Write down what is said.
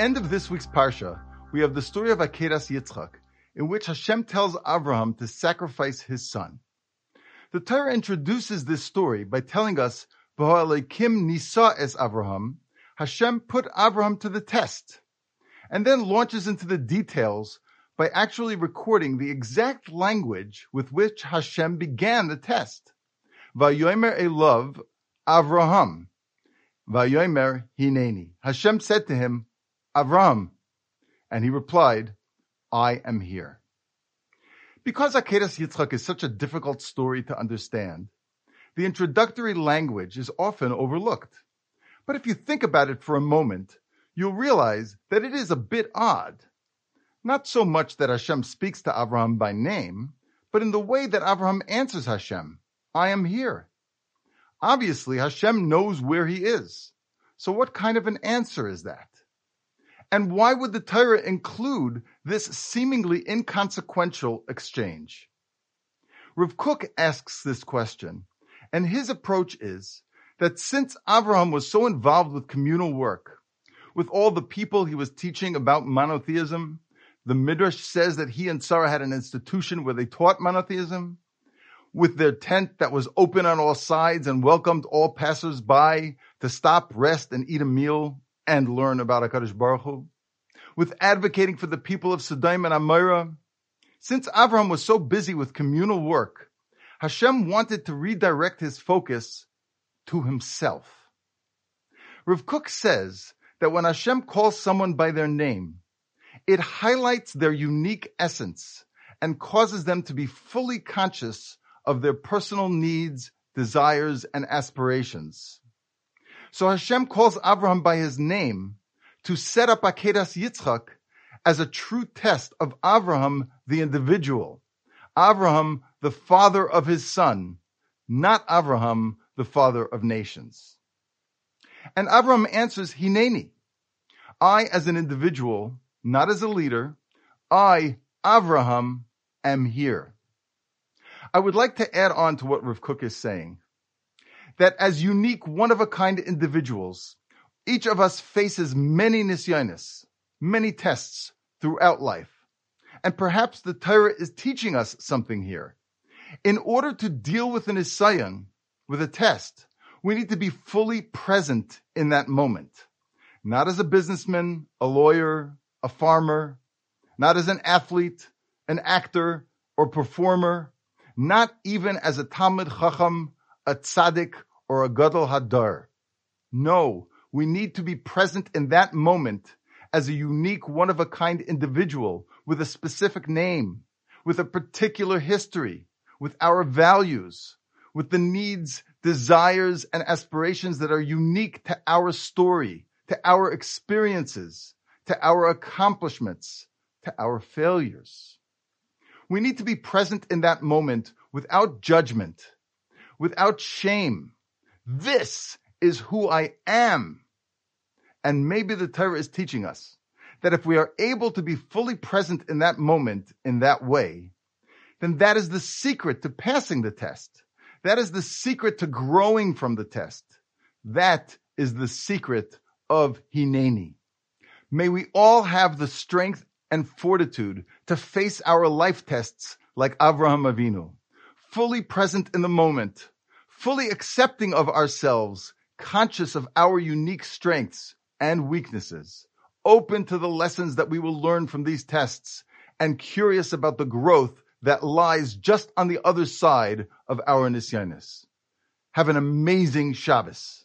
end of this week's Parsha, we have the story of Akedas Yitzchak, in which Hashem tells Abraham to sacrifice his son. The Torah introduces this story by telling us, Kim Nisa es Abraham, Hashem put Abraham to the test, and then launches into the details by actually recording the exact language with which Hashem began the test. Vayomer Elov Avraham. Vayomer Hineni. Hashem said to him, Avram. And he replied, I am here. Because Akedas Yitzchak is such a difficult story to understand, the introductory language is often overlooked. But if you think about it for a moment, you'll realize that it is a bit odd. Not so much that Hashem speaks to Abraham by name, but in the way that Abraham answers Hashem, I am here. Obviously, Hashem knows where he is. So what kind of an answer is that? And why would the Torah include this seemingly inconsequential exchange? Rav Kook asks this question, and his approach is that since Abraham was so involved with communal work, with all the people he was teaching about monotheism, the Midrash says that he and Sarah had an institution where they taught monotheism with their tent that was open on all sides and welcomed all passers-by to stop, rest, and eat a meal and learn about HaKadosh Baruch Hu. With advocating for the people of Sodom and Amorah. Since Abraham was so busy with communal work, Hashem wanted to redirect his focus to himself. Rav Kook says that when Hashem calls someone by their name, it highlights their unique essence and causes them to be fully conscious of their personal needs, desires, and aspirations. So Hashem calls Abraham by his name to set up Akedas Yitzchak as a true test of Abraham, the individual. Abraham, the father of his son, not Abraham, the father of nations. And Abraham answers, Hineni. I, as an individual, not as a leader, I, Abraham, am here. I would like to add on to what Rav Kook is saying, that as unique, one of a kind individuals, each of us faces many nisyonos, many tests throughout life. And perhaps the Torah is teaching us something here. In order to deal with a nisayon, with a test, we need to be fully present in that moment. Not as a businessman, a lawyer, a farmer, not as an athlete, an actor, or performer, not even as a Talmid Chacham, a tzaddik, or a Gadol Hador. No, we need to be present in that moment as a unique, one of a kind individual with a specific name, with a particular history, with our values, with the needs, desires, and aspirations that are unique to our story, to our experiences, to our accomplishments, to our failures. We need to be present in that moment without judgment, without shame. This is who I am. And maybe the Torah is teaching us that if we are able to be fully present in that moment in that way, then that is the secret to passing the test. That is the secret to growing from the test. That is the secret of Hineni. May we all have the strength and fortitude to face our life tests like Avraham Avinu, fully present in the moment, fully accepting of ourselves, conscious of our unique strengths and weaknesses, open to the lessons that we will learn from these tests, and curious about the growth that lies just on the other side of our nisyonos. Have an amazing Shabbos.